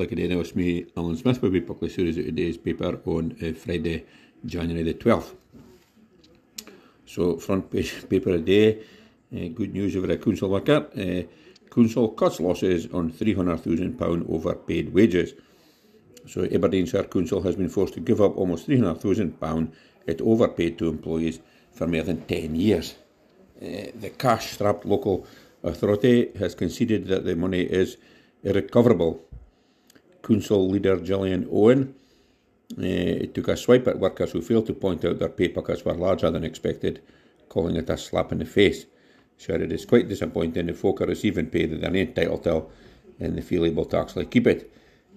Cliff Lickadena with me, Allan Smith, will be published series of today's paper on uh, Friday, January the 12th. So, front page paper today, uh, good news over at Council worker. Uh, Council cuts losses on £300,000 overpaid wages. So, Aberdeenshire Council has been forced to give up almost £300,000 it overpaid to employees for more than 10 years. Uh, the cash strapped local authority has conceded that the money is irrecoverable. Council leader Gillian Owen uh, took a swipe at workers who failed to point out their pay packets were larger than expected, calling it a slap in the face. Sure, it is quite disappointing if folk are receiving pay that they're not entitled to and they feel able to actually keep it.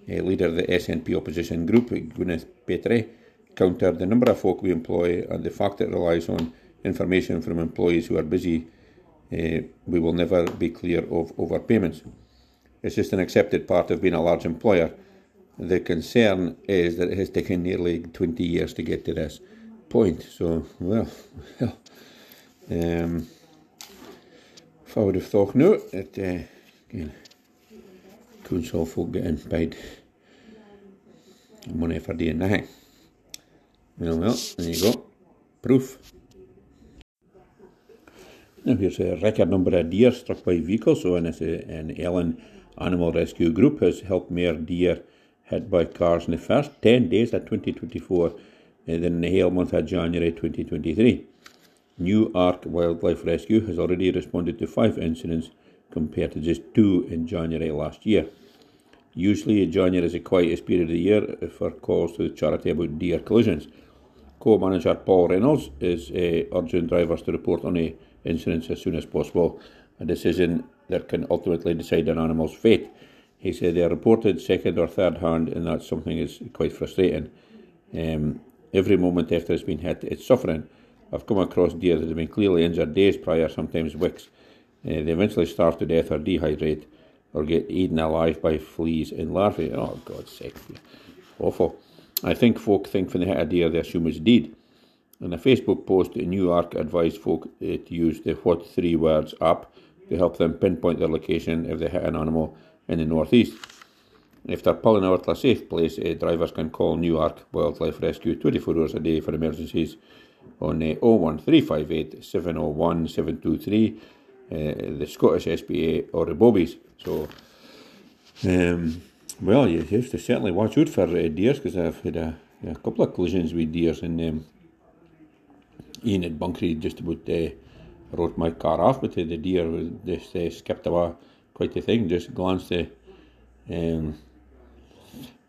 Uh, leader of the SNP opposition group, Gwyneth Petrie, countered the number of folk we employ and the fact it relies on information from employees who are busy. Uh, we will never be clear of overpayments. It's just an accepted part of being a large employer. The concern is that it has taken nearly 20 years to get to this point. So, well, well um, if I would have thought no, that uh, again, council folk getting paid money for doing nothing. Well, well, there you go. Proof. Now here's a record number of deer struck by vehicles. So, and it's an Ellon Animal Rescue Group has helped more deer hit by cars in the first 10 days of 2024 than in the whole month of January 2023. New Arc Wildlife Rescue has already responded to five incidents compared to just two in January last year. Usually, January is the quietest period of the year for calls to the charity about deer collisions. Co-manager Paul Reynolds is uh, urging drivers to report any incidents as soon as possible, a decision that can ultimately decide an animal's fate. He said they are reported second or third hand, and that's something is quite frustrating. Um, every moment after it's been hit, it's suffering. I've come across deer that have been clearly injured days prior, sometimes weeks. Uh, they eventually starve to death or dehydrate or get eaten alive by fleas and larvae. Oh, God's sake. Awful. I think folk think when they hit a deer, they assume it's dead. In a Facebook post, New Arc advised folk uh, to use the what3words app to help them pinpoint their location if they hit an animal in the northeast. If they're pulling out to a safe place, uh, drivers can call New Arc Wildlife Rescue 24 hours a day for emergencies on uh, 01358 701 723, uh, the Scottish SPA or the Bobbies. So, um, well, you have to certainly watch out for uh, deers because I've had a, a, couple of collisions with deers and um, Ian Bunkery just about uh, wrote my car off, but the deer was just uh, skipped away quite a thing. Just glanced at um,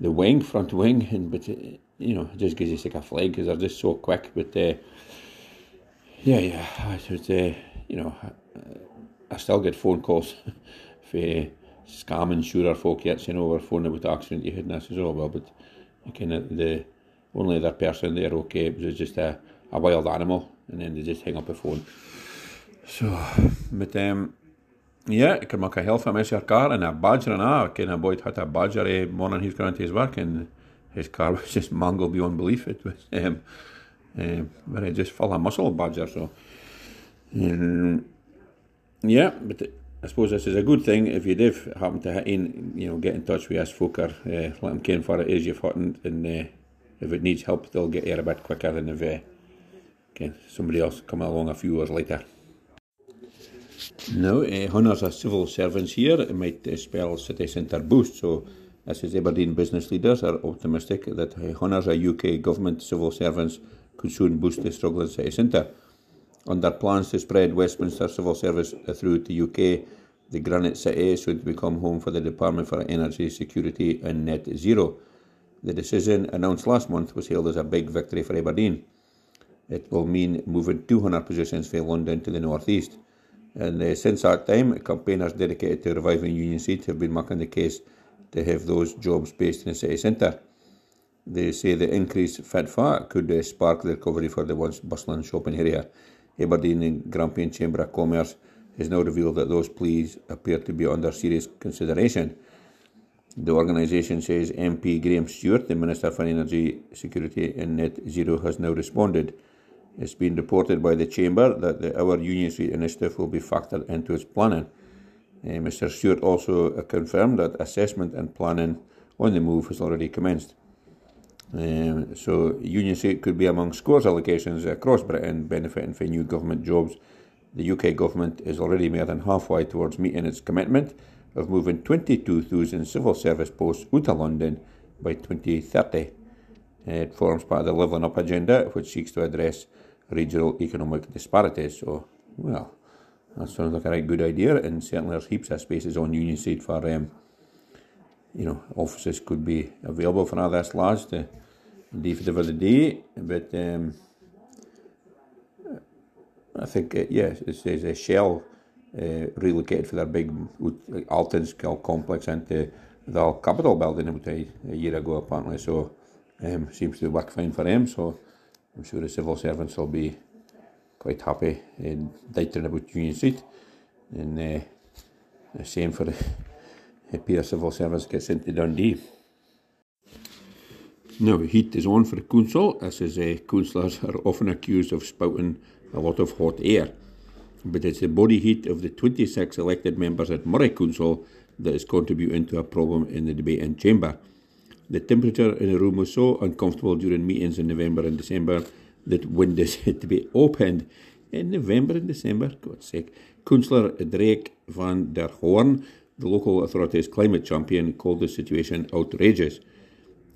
the wing, front wing, and but uh, you know, just gives you like a flag because they're just so quick. But uh, yeah, yeah, I should say, you know, I, still get phone calls for scam insurer folk yet saying, "Oh, we're phoning about the accident you had," and I says, "Oh well," but kind of the only other person there okay it was just a, a wild animal, and then they just hang up the phone. So, but um, yeah, ik kan maken heel veel mensen car en een badger ah, ik ken een boy had a badger eh, morning he's going to his work and his car was just mangled beyond belief. It was um, um, but it just full of muscle badger. So, yeah, but I suppose this is a good thing if you did happen to hit in, you know, get in touch with us folk or uh, let them ken for it is you've hit and, and uh, if it needs help, they'll get here a bit quicker than if uh, somebody else come along a few hours later. Now, uh, hunters are civil servants here. It might uh, spell city centre boost. So, as is Aberdeen business leaders are optimistic that uh, hunters are UK government civil servants could soon boost the struggling city centre. Under plans to spread Westminster civil service through to UK, the Granite City should become home for the Department for Energy Security and Net Zero. The decision announced last month was hailed as a big victory for Aberdeen. It will mean moving 200 positions from London to the northeast. And uh, since that time, campaigners dedicated to reviving Union Street have been making the case to have those jobs based in the city centre. They say the increased footfall could uh, spark the recovery for the once bustling shopping area. Aberdeen and Grampian Chamber of Commerce has now revealed that those pleas appear to be under serious consideration. The organisation says MP Graham Stuart, the Minister for Energy Security and Net Zero, has now responded. It's been reported by the Chamber that the Our Union Street initiative will be factored into its planning. Uh, Mr Stuart also uh, confirmed that assessment and planning on the move has already commenced. Um, so Union Street could be among scores of locations across Britain benefiting from new government jobs. The UK government is already more than halfway towards meeting its commitment of moving 22,000 civil service posts out of London by 2030. It forms part of the Levelling Up agenda, which seeks to address regional economic disparities. So, well, that sounds like a right good idea, and certainly there's heaps of spaces on Union Street for, um, you know, offices could be available for this lads to day for the day. But um, I think, uh, yeah, it says a Shell uh, relocated for their big Alton Skill complex into the capital building about a, a year ago, apparently. So, um, seems to work fine for them. So, I'm sure the civil servants will be quite happy in dating about Union Street. And uh, the same for the of civil servants gets into Dundee. Now, the heat is on for the council, as is, uh, councillors are often accused of spouting a lot of hot air. But it's the body heat of the 26 elected members at Moray Council that is contributing to a problem in the debate in chamber. The temperature in the room was so uncomfortable during meetings in November and December that windows had to be opened in November and December. God's sake. Councillor Draeyk van der Horn, the local authority's climate champion, called the situation outrageous.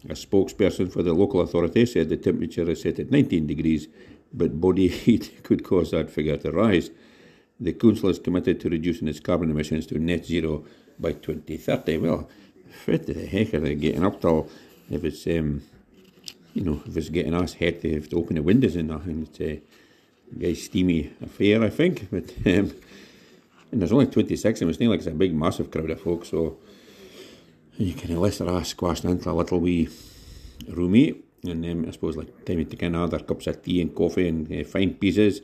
A spokesperson for the local authority said the temperature is set at 19 degrees, but body heat could cause that figure to rise. The council is committed to reducing its carbon emissions to net zero by 2030. Well, what the heck are they getting up till if it's um, you know, if it's getting us head to have to open the windows and nothing. It's a very steamy affair, I think. But um, and there's only 26 and it's not like it's a big, massive crowd of folk, so you can unless they're squashed into a little wee roomy. And um, I suppose like time to get another cups of tea and coffee and uh, fine pieces.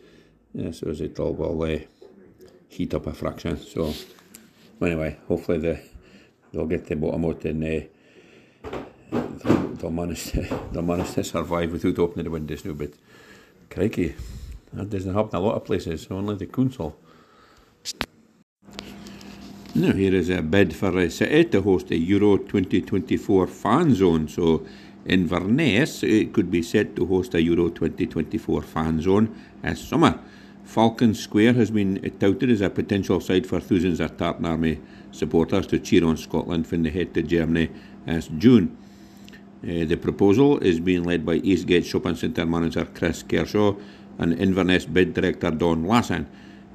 Yeah, so it all will uh, heat up a fraction. So anyway, hopefully the they'll get the bottom out and uh, they'll manage to survive without opening the windows now. But crikey, that doesn't happen a lot of places. Only the council. Now here is a bid for a City to host a Euro 2024 fan zone. So Inverness it could be set to host a Euro 2024 fan zone this summer. Falcon Square has been touted as a potential site for thousands of Tartan Army supporters to cheer on Scotland when they head to Germany as June. Uh, the proposal is being led by Eastgate Shopping Centre manager Chris Kershaw and Inverness bid director Don Lassan.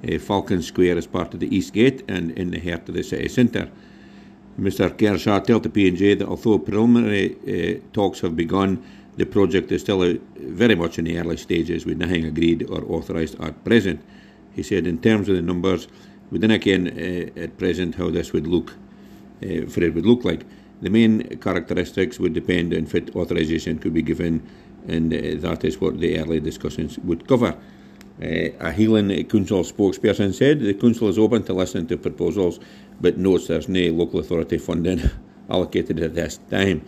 Uh, Falcon Square is part of the Eastgate and in the heart of the city centre. Mr Kershaw told the P&J that although preliminary uh, talks have begun, the project is still very much in the early stages with nothing agreed or authorised at present. He said, in terms of the numbers, we don't again uh, at present how this would look, uh, for it would look like. The main characteristics would depend on fit authorisation could be given, and uh, that is what the early discussions would cover. Uh, a Highland Council spokesperson said the Council is open to listening to proposals, but notes there's no local authority funding allocated at this time.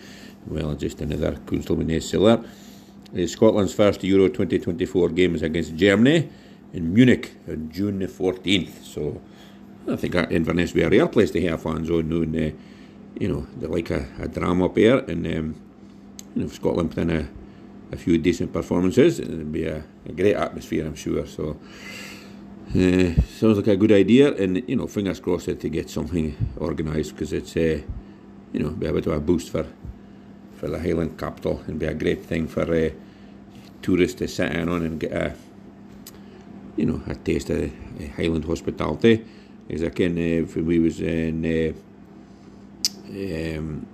Well, just another siller. Uh, Scotland's first Euro 2024 game is against Germany in Munich on June the 14th. So I think Inverness will be a rare place to have fans on now. And, uh, you know, they like a, a drama up here, and um, you know, if Scotland put in a, a few decent performances, it'd be a, a great atmosphere, I'm sure. So, uh, sounds like a good idea, and you know, fingers crossed to get something organised because it's, uh, you know, be a bit of a boost for for the Highland capital and be a great thing for uh, tourists to sit in on and get a, you know, a taste of Highland hospitality. As I can, uh, when we was in. Uh, um,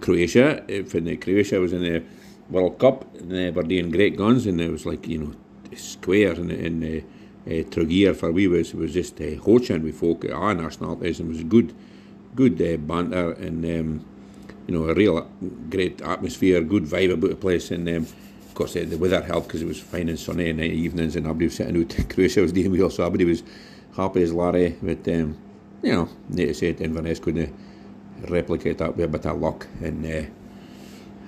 Croatia. When uh, Croatia was in the World Cup, and they were doing great guns, and it was like you know squares and in uh, uh, for we was was just uh, hoaching with folk our nationalities and was good good uh, banter and um, you know a real great atmosphere good vibe about the place and um, of course uh, the weather helped because it was fine and sunny in the evenings and everybody was sitting out Croatia was doing well so everybody was happy as Larry but um, you know need to say Inverness couldn't replicate that with a bit of luck and uh,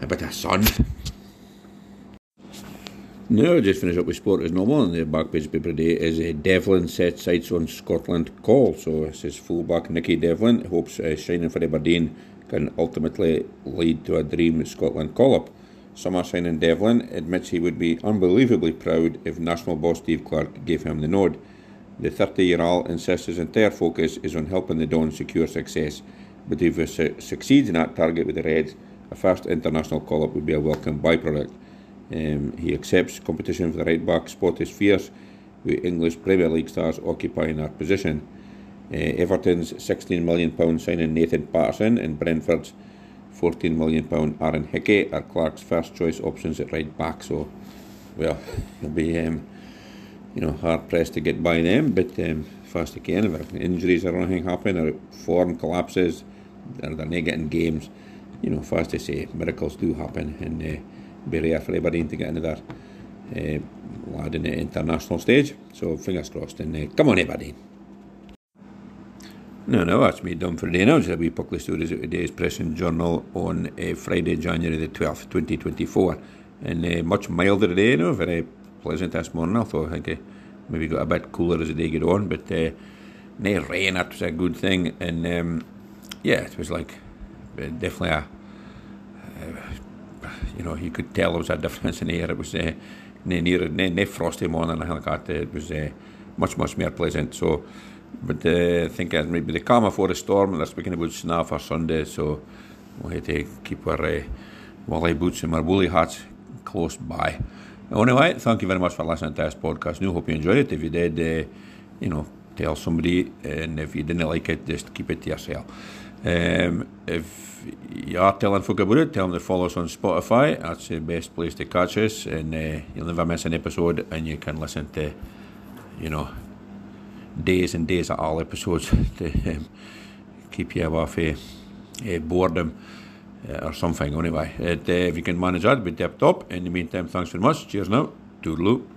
a bit of sun. No, just finish up with sport as normal. And the back page paper today is uh, Devlin sets sights on Scotland call. So this is fullback Nicky Devlin hopes uh, signing for Aberdeen can ultimately lead to a dream Scotland call up. Summer signing Devlin admits he would be unbelievably proud if national boss Steve Clarke gave him the nod. The 30 year old insists his entire focus is on helping the Don secure success, but if he su- succeeds in that target with the Reds, a first international call up would be a welcome byproduct. Um, he accepts competition for the right back spot is fierce, with English Premier League stars occupying that position. Uh, Everton's £16 million signing Nathan Patterson and Brentford's £14 million Aaron Hickey are Clarke's first choice options at right back. So, well, he'll be um, you know hard pressed to get by them, but um, fast can. If injuries or anything happen, or form collapses, or they're not getting games, you know, fast to say, miracles do happen. And uh, be rare for anybody to get into that uh, lad in the international stage. So fingers crossed. And uh, come on, everybody. No, no, that's me done for the day now. Just a wee puckly stories out today's Press and Journal on uh, Friday, January the 12th, 2024. And uh, much milder today, you know, very pleasant this morning. I thought I think it maybe got a bit cooler as the day got on, but uh, no rain, that was a good thing. And um, yeah, it was like definitely a you know, you could tell there was a difference in the air. It was uh, near, near, near frosty morning like that. It was uh, much, much more pleasant. So, but uh, I think maybe the calm before the storm, they're speaking about snow for Sunday, so we'll have to keep our uh, wally boots and our woolly hats close by. Anyway, thank you very much for listening to this podcast. I hope you enjoyed it. If you did, uh, you know, tell somebody, and if you didn't like it, just keep it to yourself. Um, if you are telling folk about it, tell them to follow us on Spotify. That's the best place to catch us, and uh, you'll never miss an episode. And you can listen to, you know, days and days of all episodes to um, keep you off uh, uh, boredom uh, or something. Anyway, it, uh, if you can manage that, be tip top. In the meantime, thanks very much. Cheers now. Toodaloo.